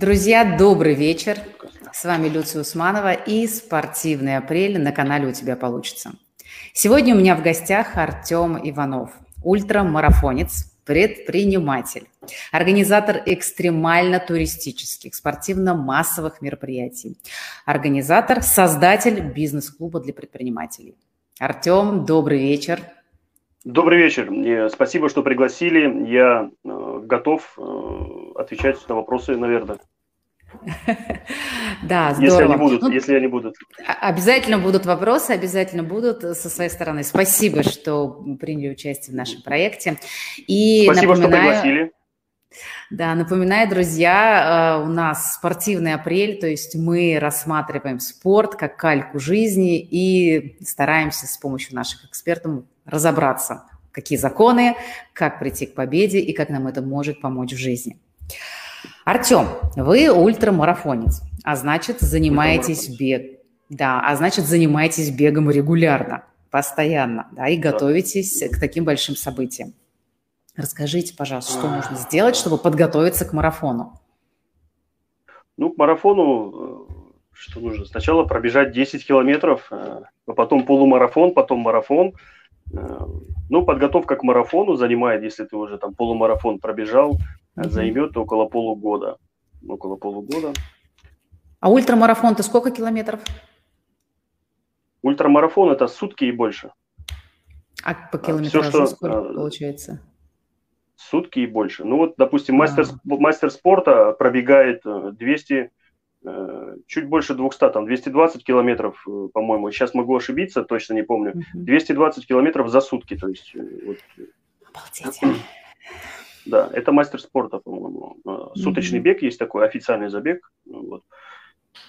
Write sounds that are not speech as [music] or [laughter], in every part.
Друзья, добрый вечер. С вами Люция Усманова и «Спортивный апрель» на канале «У тебя получится». Сегодня у меня в гостях Артем Иванов, ультрамарафонец, предприниматель, организатор экстремально-туристических, спортивно-массовых мероприятий, организатор, создатель бизнес-клуба для предпринимателей. Артем, добрый вечер. Добрый вечер. Спасибо, что пригласили. Я э, готов э, отвечать на вопросы, наверное. [laughs] Да, здорово. Если они будут, ну, если они будут. Обязательно будут вопросы, обязательно будут со своей стороны. Спасибо, что приняли участие в нашем проекте. И Спасибо, напоминаю, что пригласили. Да, напоминаю, друзья, э, у нас спортивный апрель, то есть мы рассматриваем спорт как кальку жизни и стараемся с помощью наших экспертов разобраться, какие законы, как прийти к победе и как нам это может помочь в жизни. Артем, вы ультрамарафонец, а значит занимаетесь бег, да, а значит занимаетесь бегом регулярно, постоянно, да, и готовитесь к таким большим событиям. Расскажите, пожалуйста, что нужно сделать, чтобы подготовиться к марафону? Ну, к марафону э, что нужно? Сначала пробежать 10 километров, а потом полумарафон, потом марафон – Э, ну, подготовка к марафону занимает, если ты уже там полумарафон пробежал, mm-hmm. займет около полугода. Около полугода. А ультрамарафон ты сколько километров? Ультрамарафон это сутки и больше. А по километражу Все, что, сколько э, получается? Сутки и больше. Ну вот, допустим, мастер, мастер спорта пробегает 200 Э, чуть больше 200, там 220 километров, э, по-моему, сейчас могу ошибиться, точно не помню, 220 километров за сутки, то есть э, вот. Обалдеть. Да, это мастер спорта, по-моему. Суточный бег есть такой, официальный забег. Вот.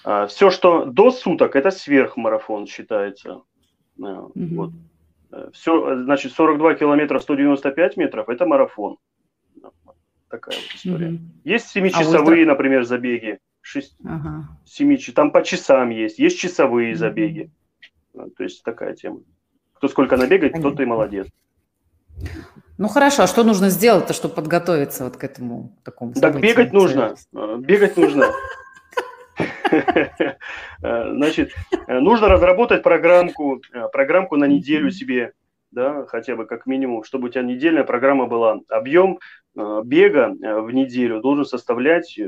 А все, что до суток, это сверхмарафон считается. Вот. Все, значит, 42 километра 195 метров – это марафон. Такая вот история. Есть 7-часовые, а например, забеги. 6, ага. 7 Там по часам есть, есть часовые забеги. Mm-hmm. То есть такая тема. Кто сколько набегает, Понятно. тот и молодец. Ну хорошо, а что нужно сделать-то, чтобы подготовиться вот к этому такому Так бегать нужно, э, бегать нужно. [laughs] Э, значит, э, нужно разработать программку, программку на неделю себе, да, хотя бы как минимум, чтобы у тебя недельная программа была. Объем бега в неделю должен составлять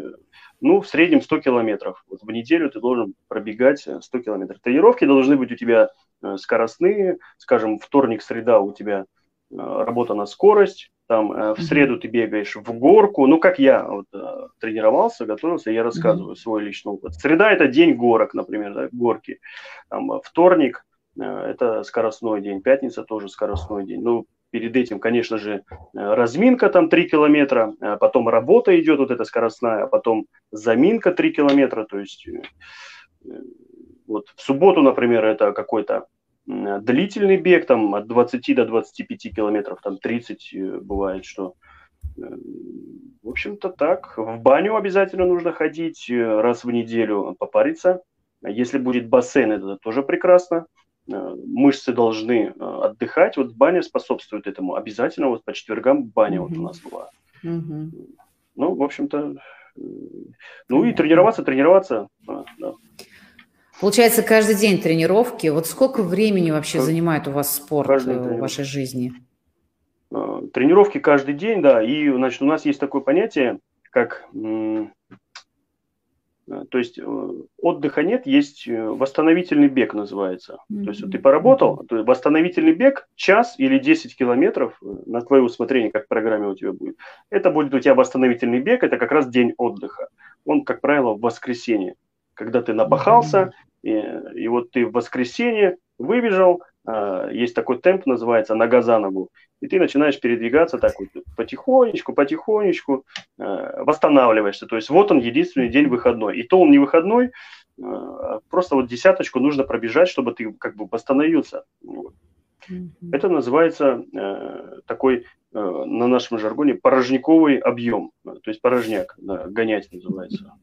ну, в среднем 100 километров. Вот в неделю ты должен пробегать 100 э, километров. Тренировки должны быть у тебя э, скоростные. Скажем, вторник, среда у тебя э, работа на скорость. Там в среду ты бегаешь в горку. Ну, как я вот, тренировался, готовился, я рассказываю свой личный опыт. Среда – это день горок, например, да, горки. Там, вторник – это скоростной день. Пятница тоже скоростной день. Ну, Перед этим, конечно же, э, разминка там 3 километра, а потом работа идет, вот эта скоростная, а потом заминка 3 километра. То есть э, э, вот в субботу, например, это какой-то длительный бег, там от 20 до 25 километров, там 30 бывает, что в общем-то так. В баню обязательно нужно ходить раз в неделю, попариться. Если будет бассейн, это тоже прекрасно. Э, мышцы должны э, отдыхать. Вот баня способствует этому. Обязательно вот по четвергам баня mm-hmm. вот у нас была. Mm-hmm. Ну, в общем-то, э, ну и тренироваться, тренироваться. Да. Получается, каждый день тренировки. Вот сколько времени вообще как? занимает у вас спорт в вашей жизни? Тренировки каждый день, да. И, значит, у нас есть такое понятие, как то есть э, отдыха нет, есть э, восстановительный бег называется. Mm-hmm. То есть вот ты поработал, то есть восстановительный бег час или 10 километров на твое усмотрение, как в программе у тебя будет. Это будет у тебя восстановительный бег, это как раз день отдыха. Он, как правило, в воскресенье, когда ты напахался, mm-hmm. и, и вот ты в воскресенье выбежал, есть такой темп, называется нога за ногу и ты начинаешь передвигаться так вот потихонечку, потихонечку, э, восстанавливаешься. То есть вот он единственный день выходной. И то он не выходной, э, просто вот десяточку нужно пробежать, чтобы ты как бы восстановился. Вот. Mm-hmm. Это называется э, такой э, на нашем жаргоне порожниковый объем, то есть порожняк, да, гонять называется. [laughs]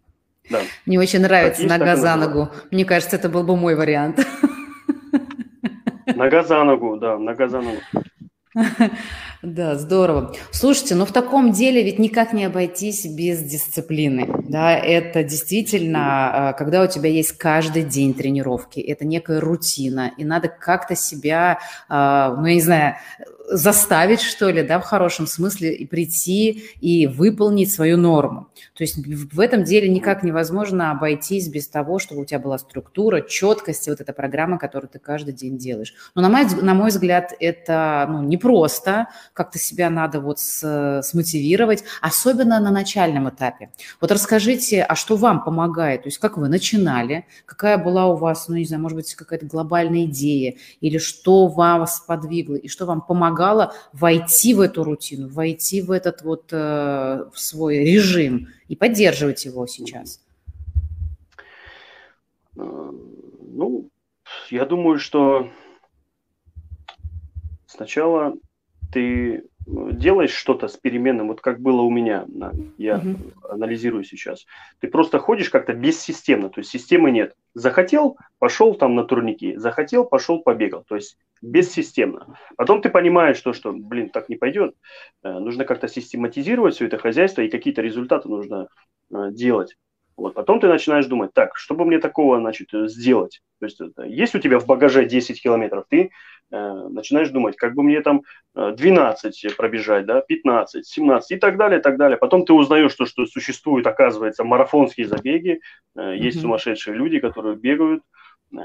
Да. Мне очень нравится так нога за ногу. Мне кажется, это был бы мой вариант. [laughs] Нога за ногу, да, нога за ногу. [laughs] Да, здорово. Слушайте, ну в таком деле ведь никак не обойтись без дисциплины. Да, это действительно, а, когда у тебя есть каждый день тренировки, это некая рутина, и надо как-то себя, а, ну я не знаю, заставить, что ли, да, в хорошем смысле, и прийти и выполнить свою норму. То есть в этом деле никак невозможно обойтись без того, чтобы у тебя была структура, четкость, вот эта программа, которую ты каждый день делаешь. Но на мой, на мой взгляд, это ну, непросто, как-то себя надо вот с, смотивировать, особенно на начальном этапе. Вот расскажите, а что вам помогает? То есть как вы начинали, какая была у вас, ну не знаю, может быть, какая-то глобальная идея, или что вас подвигло, и что вам помогало войти в эту рутину, войти в этот вот э, в свой режим и поддерживать его сейчас? Э, ну, я думаю, что сначала ты делаешь что-то с переменным, вот как было у меня, я угу. анализирую сейчас. Ты просто ходишь как-то бессистемно, то есть системы нет. Захотел, пошел там на турники, захотел, пошел, побегал. То есть бессистемно. Потом ты понимаешь, что, что блин, так не пойдет. Э, нужно как-то систематизировать все это хозяйство и какие-то результаты нужно э, делать. Вот. Потом ты начинаешь думать, так, что бы мне такого значит, сделать? То есть есть у тебя в багаже 10 километров, ты э, начинаешь думать, как бы мне там 12 пробежать, да, 15, 17 и так далее, и так далее. Потом ты узнаешь, что, что существуют, оказывается, марафонские забеги, э, есть mm-hmm. сумасшедшие люди, которые бегают э,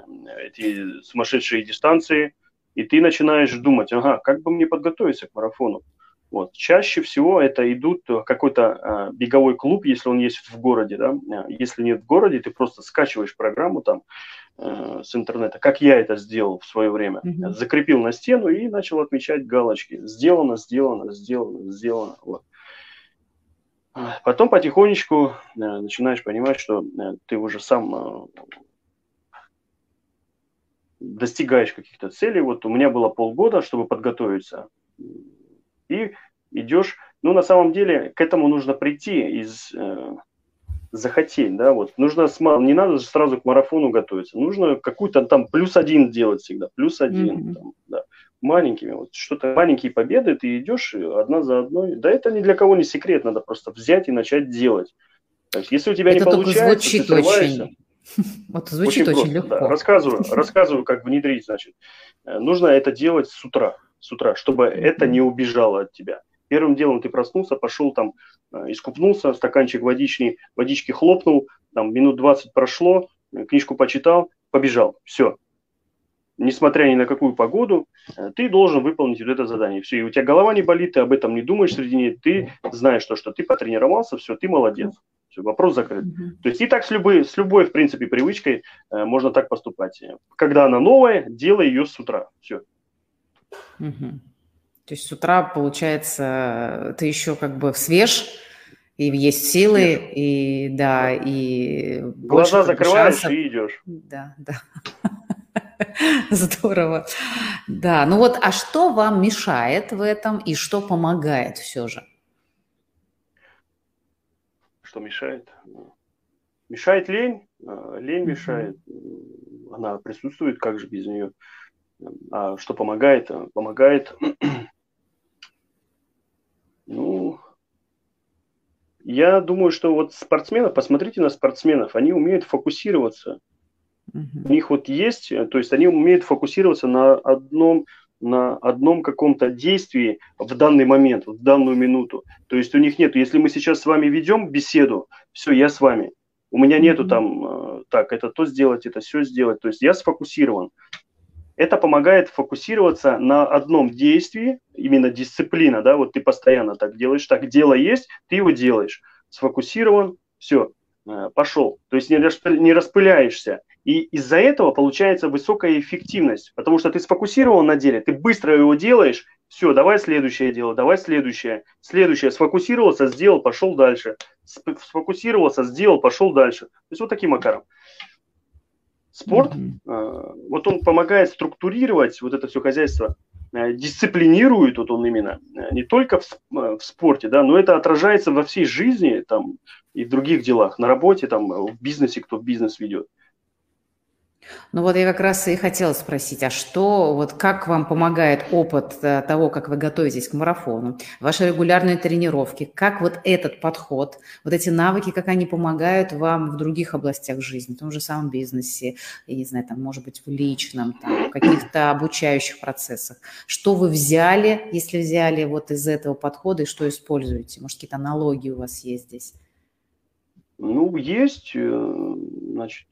эти сумасшедшие дистанции, и ты начинаешь думать, ага, как бы мне подготовиться к марафону? Вот. Чаще всего это идут какой-то а, беговой клуб, если он есть в городе, да. А, если нет в городе, ты просто скачиваешь программу там э, с интернета, как я это сделал в свое время. Mm-hmm. Закрепил на стену и начал отмечать галочки. Сделано, сделано, сделано, сделано. Вот. Потом потихонечку э, начинаешь понимать, что э, ты уже сам э, достигаешь каких-то целей. Вот у меня было полгода, чтобы подготовиться. И идешь, ну, на самом деле, к этому нужно прийти из э, захотеть, да, вот. Нужно, не надо сразу к марафону готовиться. Нужно какую-то там плюс один делать всегда, плюс один, mm-hmm. там, да маленькими, вот что-то маленькие победы, ты идешь одна за одной. Да это ни для кого не секрет, надо просто взять и начать делать. То есть, если у тебя это не получается, звучит ты очень [laughs] Вот звучит очень, очень легко. Да. Рассказываю, рассказываю, как внедрить, значит. Э, нужно это делать с утра, с утра, чтобы это не убежало от тебя. Первым делом ты проснулся, пошел там, э, искупнулся, стаканчик водички, водички хлопнул, там минут 20 прошло, э, книжку почитал, побежал. Все. Несмотря ни на какую погоду, ты должен выполнить вот это задание. Все, и у тебя голова не болит, ты об этом не думаешь среди ней, ты знаешь то, что ты потренировался, все, ты молодец. Все, вопрос закрыт. Mm-hmm. То есть и так с любой, с любой, в принципе, привычкой э, можно так поступать. Когда она новая, делай ее с утра. Все. Mm-hmm. То есть с утра, получается, ты еще как бы свеж, и есть силы, Свеж. и да, и... Глаза закрываешь шансов. и идешь. Да, да. [laughs] Здорово. Да, ну вот, а что вам мешает в этом и что помогает все же? что мешает? Мешает лень, а, лень мешает, она присутствует, как же без нее. А что помогает? Помогает, [clears throat] ну, я думаю, что вот спортсменов, посмотрите на спортсменов, они умеют фокусироваться. У них вот есть, то есть они умеют фокусироваться на одном на одном каком-то действии в данный момент, в данную минуту. То есть у них нет, если мы сейчас с вами ведем беседу, все, я с вами. У меня нету там, э, так, это то сделать, это все сделать. То есть я сфокусирован. Это помогает фокусироваться на одном действии, именно дисциплина, да, вот ты постоянно так делаешь, так, дело есть, ты его делаешь. Сфокусирован, все, э, пошел. То есть не распыляешься. И из-за этого получается высокая эффективность, потому что ты сфокусирован на деле, ты быстро его делаешь, все, давай следующее дело, давай следующее, следующее, сфокусировался, сделал, пошел дальше, сфокусировался, сделал, пошел дальше. То есть вот таким макаром. Спорт, mm-hmm. вот он помогает структурировать вот это все хозяйство, э, дисциплинирует вот он именно, э, не только в, в спорте, да, но это отражается во всей жизни там и в других делах, на работе, там, в бизнесе, кто бизнес ведет. Ну вот я как раз и хотела спросить, а что, вот как вам помогает опыт э, того, как вы готовитесь к марафону, ваши регулярные тренировки, как вот этот подход, вот эти навыки, как они помогают вам в других областях жизни, в том же самом бизнесе, я не знаю, там, может быть, в личном, там, в каких-то обучающих процессах. Что вы взяли, если взяли вот из этого подхода, и что используете? Может, какие-то аналогии у вас есть здесь? Ну, есть, э, значит,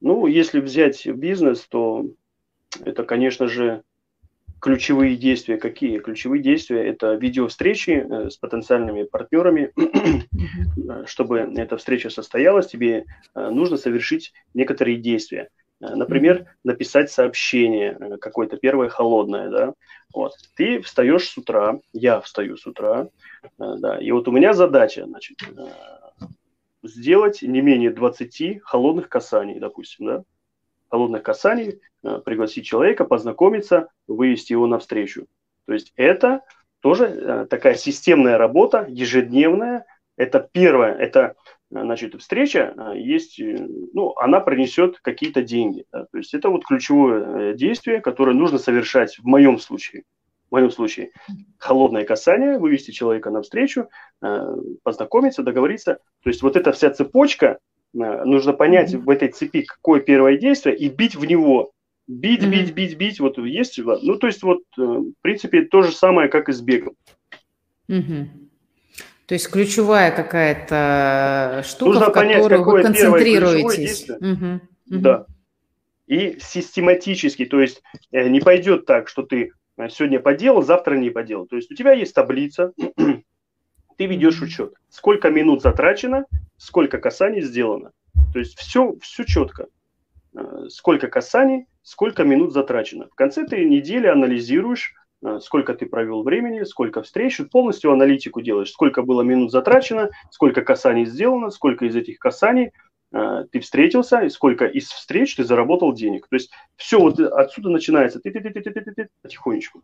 ну, если взять бизнес, то это, конечно же, ключевые действия какие? Ключевые действия – это видеовстречи э, с потенциальными партнерами. [clears throat] Чтобы эта встреча состоялась, тебе э, нужно совершить некоторые действия. Э, например, написать сообщение какое-то первое холодное, да. Вот. Ты встаешь с утра, я встаю с утра, да, и вот у меня задача, значит, сделать не менее 20 холодных касаний, допустим, да, холодных касаний, э, пригласить человека, познакомиться, вывести его навстречу. То есть это тоже э, такая системная работа, ежедневная. Это первое, это э, значит, встреча есть, ну, она принесет какие-то деньги. Да? То есть это вот ключевое действие, которое нужно совершать в моем случае в моем случае, холодное касание, вывести человека навстречу, э, познакомиться, договориться. То есть вот эта вся цепочка, э, нужно понять в этой цепи, какое первое действие, и бить в него. Бить, бить, бить, бить. Вот есть, ну то есть вот, э, в принципе, то же самое, как и с бегом. То есть ключевая какая-то штука, Нужно в понять, которую вы концентрируетесь. Угу. Да. И систематически, то есть не пойдет так, что ты сегодня поделал, завтра не поделал. То есть у тебя есть таблица, [clears throat] ты ведешь учет, сколько минут затрачено, сколько касаний сделано. То есть все, все четко. Э, сколько касаний, сколько минут затрачено. В конце ты недели анализируешь, э, сколько ты провел времени, сколько встреч, полностью аналитику делаешь, сколько было минут затрачено, сколько касаний сделано, сколько из этих касаний – ты встретился, и сколько из встреч ты заработал денег. То есть все вот отсюда начинается ты, ты, ты, ты, ты, ты, потихонечку.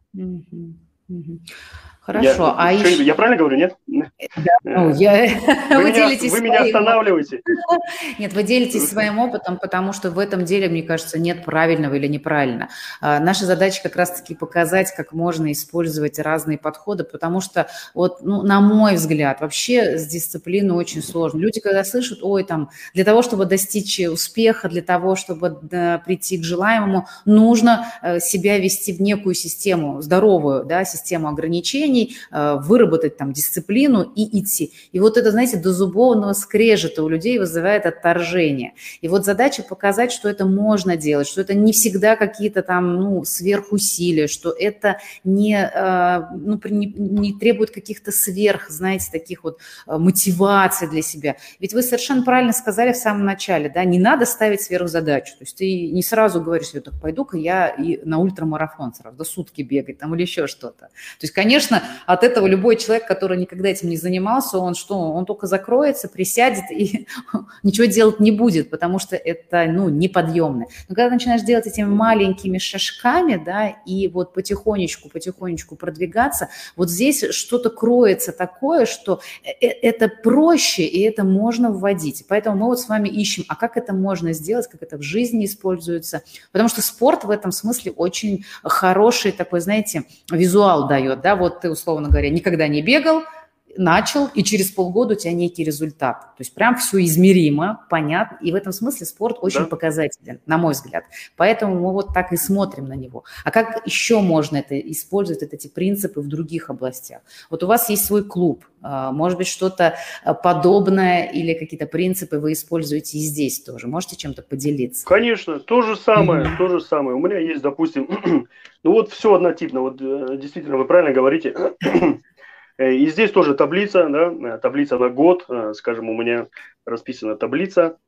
Хорошо. Я, а еще... я правильно говорю, нет? Да, [laughs] ну, я... Вы, [laughs] вы, меня, вы меня останавливаете. [laughs] Нет, вы делитесь своим опытом, потому что в этом деле, мне кажется, нет правильного или неправильно. А, наша задача как раз-таки показать, как можно использовать разные подходы, потому что, вот, ну, на мой взгляд, вообще с дисциплиной очень сложно. Люди, когда слышат, ой, там, для того, чтобы достичь успеха, для того, чтобы да, прийти к желаемому, нужно э, себя вести в некую систему, здоровую, да, систему ограничений, упражнений, э, выработать там дисциплину и идти. И вот это, знаете, до зубовного скрежета у людей вызывает отторжение. И вот задача показать, что это можно делать, что это не всегда какие-то там, ну, сверхусилия, что это не, э, ну, не, не требует каких-то сверх, знаете, таких вот э, мотиваций для себя. Ведь вы совершенно правильно сказали в самом начале, да, не надо ставить сверхзадачу. То есть ты не сразу говоришь, я так пойду-ка я и на ультрамарафон сразу, до сутки бегать там или еще что-то. То есть, конечно, от этого любой человек, который никогда этим не занимался, он что, он только закроется, присядет и [laughs] ничего делать не будет, потому что это, ну, неподъемно. Но когда начинаешь делать этими маленькими шажками, да, и вот потихонечку, потихонечку продвигаться, вот здесь что-то кроется такое, что э, э, это проще, и это можно вводить. Поэтому мы вот с вами ищем, а как это можно сделать, как это в жизни используется, потому что спорт в этом смысле очень хороший такой, знаете, визуал дает, да, вот ты условно говоря, никогда не бегал, начал, и через полгода у тебя некий результат. То есть прям все измеримо, понятно. И в этом смысле спорт очень да. показателен, на мой взгляд. Поэтому мы вот так и смотрим на него. А как еще можно это использовать, эти принципы в других областях? Вот у вас есть свой клуб. А, может быть, что-то а, подобное или какие-то принципы вы используете и здесь тоже. Можете чем-то поделиться? Конечно, то же самое, mm-hmm. то же самое. У меня есть, допустим, [clears throat] ну вот все однотипно. Вот э, действительно, вы правильно говорите. [clears throat] Э, и здесь тоже таблица, да, э, таблица на год, э, скажем, у меня расписана таблица,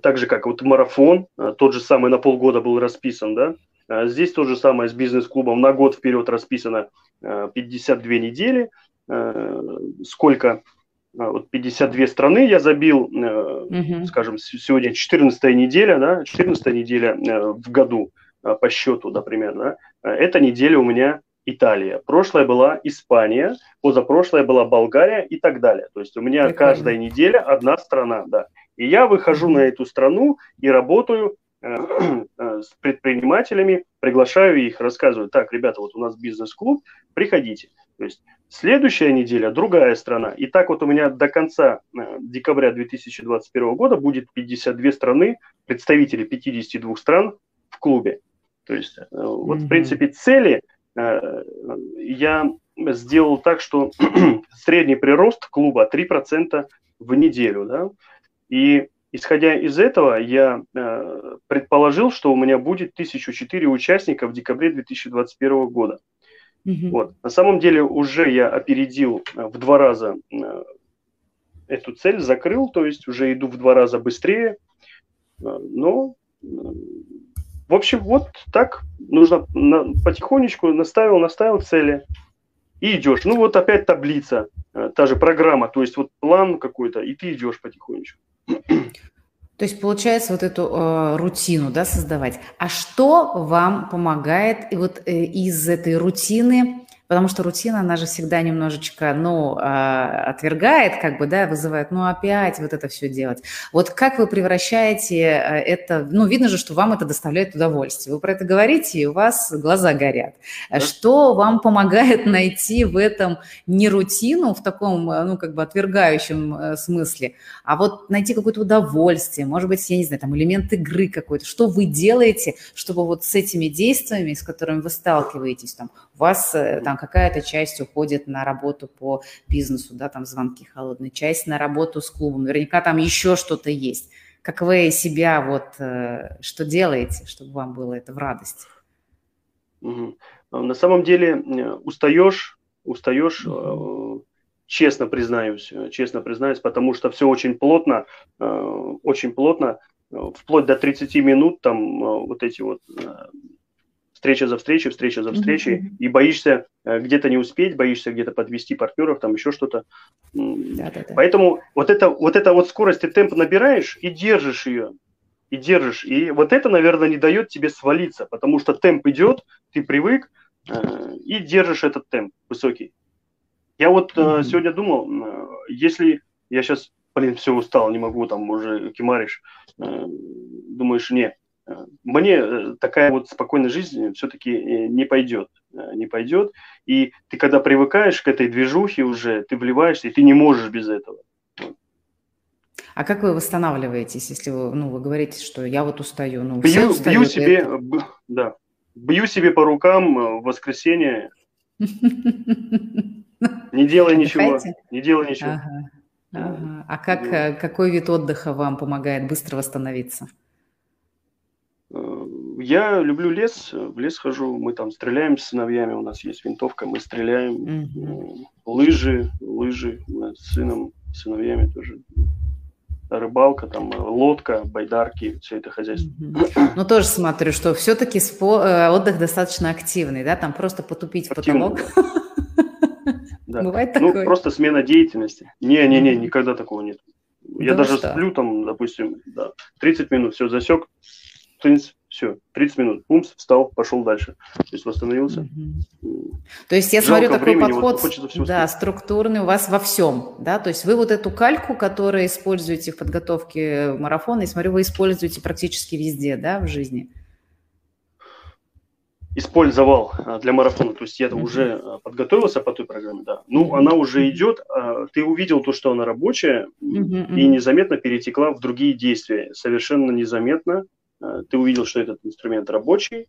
так же, как вот марафон, тот же самый на полгода был расписан, да, здесь то же самое с бизнес-клубом, на год вперед расписано 52 недели, сколько, вот 52 страны я забил, угу. скажем, сегодня 14 неделя, да, 14 неделя в году по счету, например, да, эта неделя у меня Италия, прошлая была Испания, позапрошлая была Болгария и так далее. То есть у меня Прикольно. каждая неделя одна страна, да. И я выхожу на эту страну и работаю [clears throat] с предпринимателями, приглашаю их, рассказываю, так, ребята, вот у нас бизнес-клуб, приходите. То есть следующая неделя другая страна. И так вот у меня до конца декабря 2021 года будет 52 страны, представители 52 стран в клубе. То есть вот, в принципе, цели я сделал так, что [clears throat] средний прирост клуба 3% в неделю. Да? И исходя из этого, я э, предположил, что у меня будет 1004 участника в декабре 2021 года. Mm-hmm. Вот. На самом деле уже я опередил э, в два раза э, эту цель, закрыл, то есть уже иду в два раза быстрее. Э, но, в общем, вот так нужно на, потихонечку наставил, наставил цели и идешь. Ну вот опять таблица, э, та же программа, то есть вот план какой-то, и ты идешь потихонечку. [clears throat] То есть получается вот эту э, рутину, да, создавать. А что вам помогает и вот э, из этой рутины потому что рутина, она же всегда немножечко, ну, а, отвергает, как бы, да, вызывает, ну, опять вот это все делать. Вот как вы превращаете э, это, ну, видно же, что вам это доставляет удовольствие. Вы про это говорите, и у вас глаза горят. Да. Что вам помогает найти в этом не рутину в таком, э, ну, как бы отвергающем э, смысле, а вот найти какое-то удовольствие, может быть, я не знаю, там, элемент игры какой-то. Что вы делаете, чтобы вот с этими действиями, с которыми вы сталкиваетесь, там, у вас там какая-то часть уходит на работу по бизнесу, да, там звонки холодные, часть на работу с клубом, наверняка там еще что-то есть. Как вы себя вот, э, что делаете, чтобы вам было это в радость? Угу. На самом деле устаешь, устаешь, угу. честно признаюсь, честно признаюсь, потому что все очень плотно, очень плотно, вплоть до 30 минут там вот эти вот встреча за встречей, встреча за встречей, mm-hmm. и боишься э, где-то не успеть, боишься где-то подвести партнеров, там еще что-то. Да-да-да. Поэтому вот это, вот это вот скорость и темп набираешь и держишь ее, и держишь. И вот это, наверное, не дает тебе свалиться, потому что темп идет, ты привык, э, и держишь этот темп высокий. Я вот mm-hmm. сегодня думал, если я сейчас, блин, все устал, не могу, там уже кимаришь, думаешь, не, мне э, такая вот спокойная жизнь все-таки э, не пойдет, э, не пойдет. И ты когда привыкаешь к этой движухе уже, ты вливаешься, и ты не можешь без этого. А как вы восстанавливаетесь, если вы, ну, вы говорите, что я вот устаю? Ну, бью, устают, бью себе, это... б, да, бью себе по рукам в воскресенье. [laughs] Не делай ничего, не делай ничего. А как, какой вид отдыха вам помогает быстро восстановиться? Я люблю лес, в лес хожу, мы там стреляем с сыновьями, у нас есть винтовка, мы стреляем, mm-hmm. лыжи, лыжи, мы с сыном, сыновьями тоже рыбалка, там лодка, байдарки, все это хозяйство. Ну, тоже смотрю, что все-таки спо- э, отдых достаточно активный, да, там просто потупить Активный, в потолок. [laughs] Да. Бывает ну, такое? Ну, просто смена деятельности. Не-не-не, никогда такого нет. Я даже сплю там, допустим, да, 30 минут, все, засек, все, 30 минут, пумс, встал, пошел дальше. То есть восстановился. Угу. То есть я Жалко смотрю такой времени, подход, вот да, структурный у вас во всем, да, то есть вы вот эту кальку, которую используете в подготовке марафона, и смотрю, вы используете практически везде, да, в жизни. Использовал а, для марафона, то есть я mm уже а, подготовился по той программе, да. Ну, mm она уже идет, а, ты увидел то, что она рабочая, mm и незаметно перетекла в другие действия, совершенно незаметно, ты увидел, что этот инструмент рабочий,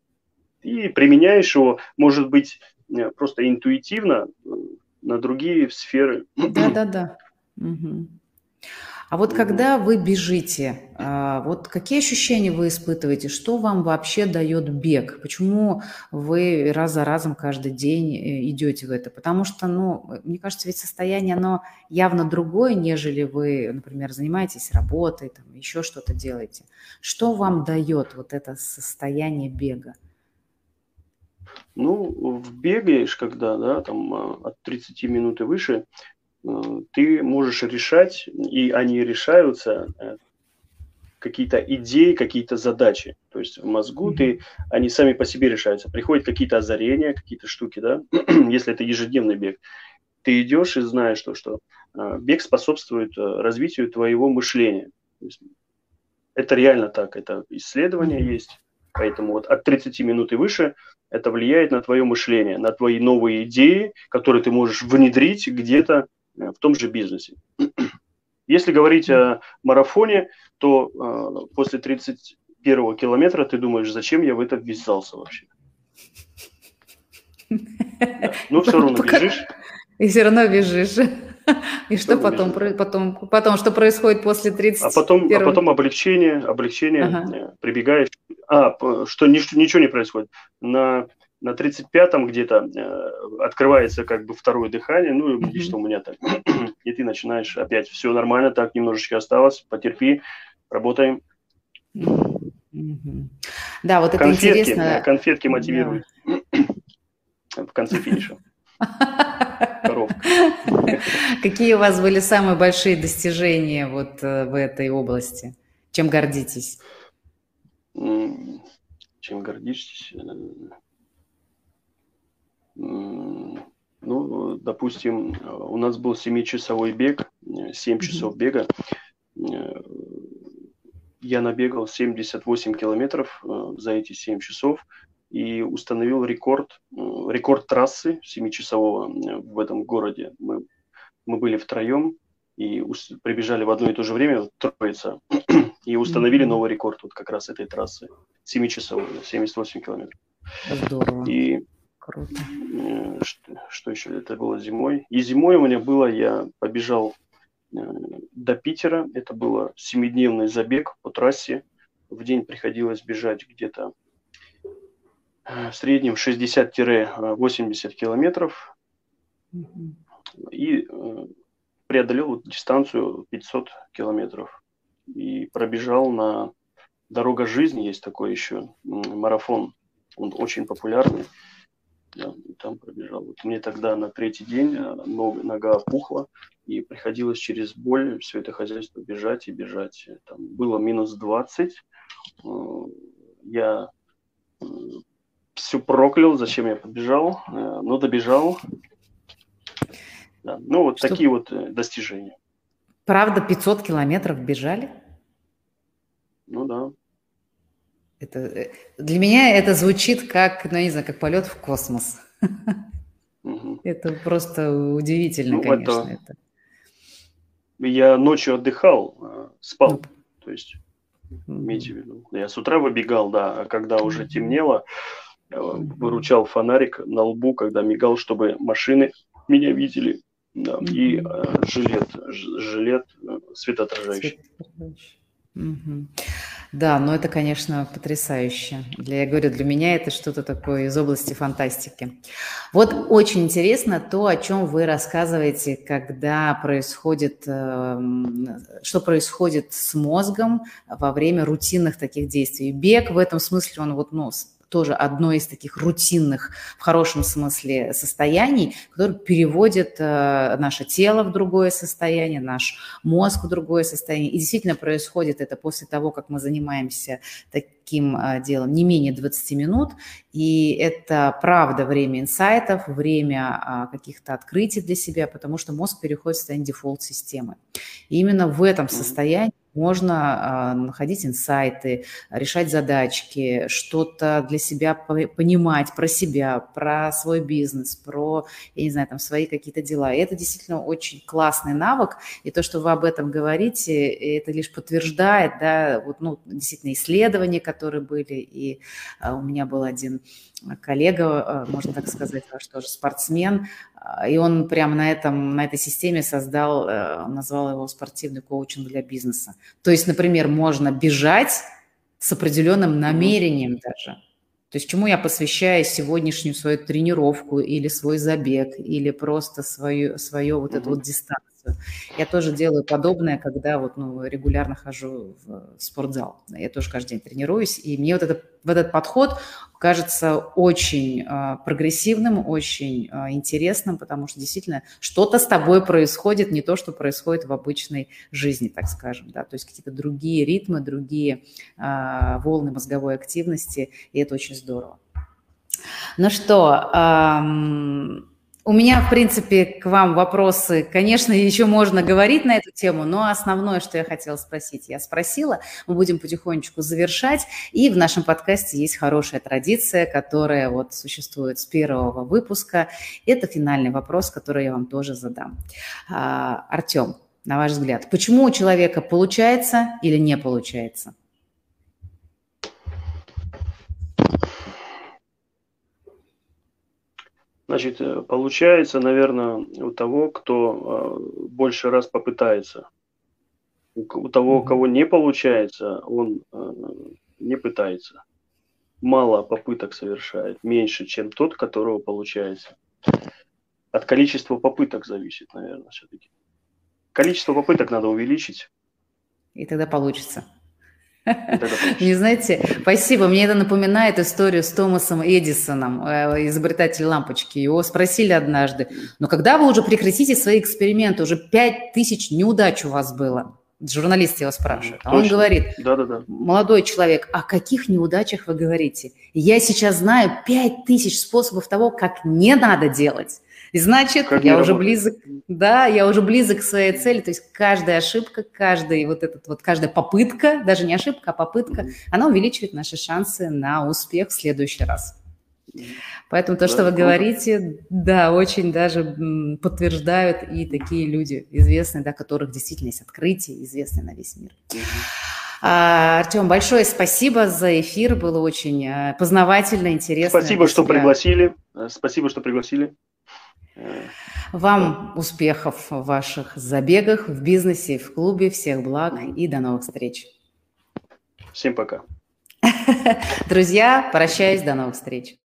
и применяешь его, может быть, э, просто интуитивно э, на другие сферы. Да-да-да. Угу. А вот когда вы бежите, а, вот какие ощущения вы испытываете? Что вам вообще дает бег? Почему вы раз за разом каждый день э, идете в это? Потому что, ну, мне кажется, ведь состояние, оно явно другое, нежели вы, например, занимаетесь работой, там, еще что-то делаете. Что вам дает вот это состояние бега? Ну, бегаешь, когда, да, там а, от 30 минут и выше, ты можешь решать, и они решаются, э, какие-то идеи, какие-то задачи. То есть в мозгу ты, они сами по себе решаются. Приходят какие-то озарения, какие-то штуки, да, [clears throat] если это ежедневный бег. Ты идешь и знаешь, что, что э, бег способствует развитию твоего мышления. Это реально так, это исследование есть. Поэтому вот от 30 минут и выше это влияет на твое мышление, на твои новые идеи, которые ты можешь внедрить где-то э, в том же бизнесе. [clears throat] Если говорить о марафоне, то э, после 31 километра ты думаешь, зачем я в это ввязался вообще? [laughs] Ну, все равно бежишь. [laughs] И все равно бежишь. И что потом, потом, потом, что происходит после 30 А потом, а потом облегчение, облегчение, ага. Э, прибегаешь. А, что ничего не происходит. На, на 35-м где-то э, открывается как бы второе дыхание, ну, mm-hmm. лично у меня так. [clears throat] И ты начинаешь опять, все нормально, так немножечко осталось, потерпи, работаем. Да, вот конфетки, это интересно. Конфетки мотивируют да. в конце финиша. Коробка. Какие у вас были самые большие достижения вот э, в этой области? Чем гордитесь? Чем гордитесь? Ну, допустим, у нас был 7-часовой бег, 7 часов бега. Э, я набегал 78 километров э, за эти 7 часов и установил рекорд, э, рекорд трассы 7-часового в этом городе. Мы, мы были втроем и прибежали в одно и то же время, троица, [clears throat] и установили новый рекорд вот как раз этой трассы 7-часовой, 78 километров. Здорово. И Круто. Что, что еще? Это было зимой. И зимой у меня было, я побежал э, до Питера. Это было семидневный забег по трассе. В день приходилось бежать где-то э, в среднем 60-80 километров. И э, преодолел дистанцию 500 километров. И пробежал на Дорога жизни, есть такой еще марафон. Он очень популярный да, и там пробежал. Вот мне тогда на третий день э, нога, нога опухла, и приходилось через боль все это хозяйство бежать и бежать. Там было минус 20. Э, я э, все проклял, зачем я побежал, но добежал. Да. Ну, вот Что? такие вот достижения. Правда, 500 километров бежали? Ну да. Это, э, для меня это звучит как, ну, не знаю, как полет в космос. Это просто удивительно, ну, конечно. Это... Я ночью отдыхал, э, спал, ну, то есть, имейте в виду. Я с утра выбегал, да, а когда уже темнело, э, выручал фонарик на лбу, когда мигал, чтобы машины меня видели. Да, и жилет, жилет светоотражающий. светоотражающий. Да, но это, конечно, потрясающе. Для, я говорю, для меня это что-то такое из области фантастики. Вот очень интересно то, о чем вы рассказываете, когда происходит, эм, что происходит с мозгом во время рутинных таких действий. Бег в этом смысле, он вот, ну, тоже одно из таких рутинных, в хорошем смысле, состояний, которое переводит э, наше тело в другое состояние, наш мозг в другое состояние. И действительно происходит это после того, как мы занимаемся таким э, делом не менее 20 минут. И это правда время инсайтов, время э, каких-то открытий для себя, потому что мозг переходит в состояние дефолт-системы. И именно в этом состоянии можно а, находить инсайты, решать задачки, что-то для себя понимать про себя, про свой бизнес, про, я не знаю, там свои какие-то дела. И это действительно очень классный навык, и то, что вы об этом говорите, это лишь подтверждает, да, вот, ну, действительно исследования, которые были, и а, у меня был один коллега, а, можно так сказать, ваш тоже спортсмен, и он прямо на, этом, на этой системе создал, назвал его спортивный коучинг для бизнеса. То есть, например, можно бежать с определенным намерением даже. То есть чему я посвящаю сегодняшнюю свою тренировку или свой забег, или просто свою, свою вот эту вот дистанцию. Я тоже делаю подобное, когда вот, ну, регулярно хожу в спортзал. Я тоже каждый день тренируюсь, и мне вот этот, вот этот подход кажется очень э, прогрессивным, очень э, интересным, потому что действительно что-то с тобой происходит, не то, что происходит в обычной жизни, так скажем, да, то есть какие-то другие ритмы, другие э, волны мозговой активности, и это очень здорово. Ну что, эм, У меня, в принципе, к вам вопросы. Конечно, еще можно говорить на эту тему, но основное, что я хотела спросить, я спросила. Мы будем потихонечку завершать. И в нашем подкасте есть хорошая традиция, которая вот существует с первого выпуска. Это финальный вопрос, который я вам тоже задам. А, Артем, на ваш взгляд, почему у человека получается или не получается? Значит, э, получается, наверное, у того, кто э, больше раз попытается. У того, у кого не получается, он э, не пытается. Мало попыток совершает, меньше, чем тот, которого получается. От количества попыток зависит, наверное, все-таки. Количество попыток надо увеличить. И тогда получится. Не знаете, спасибо. Мне это напоминает историю с Томасом Эдисоном, э, изобретатель лампочки. Его спросили однажды, ну когда вы уже прекратите свои эксперименты? Уже пять тысяч неудач у вас было. Журналист его спрашивает. А он говорит, да, да, да. молодой человек, о каких неудачах вы говорите? Я сейчас знаю пять тысяч способов того, как не надо делать. И значит, как я уже близок, да, я уже близок к своей цели. То есть каждая ошибка, каждая вот этот вот каждая попытка, даже не ошибка, а попытка, она увеличивает наши шансы на успех в следующий раз. Поэтому то, да, что вы круто. говорите, да, очень даже подтверждают и такие люди известные, да, которых действительно есть открытие, известные на весь мир. А, Артем, большое спасибо за эфир, было очень э, познавательно, интересно. Спасибо, что пригласили. Э, спасибо, что пригласили. Вам успехов в ваших забегах, в бизнесе, в клубе. Всех благ и до новых встреч. Всем пока. [laughs] Друзья, прощаюсь, до новых встреч.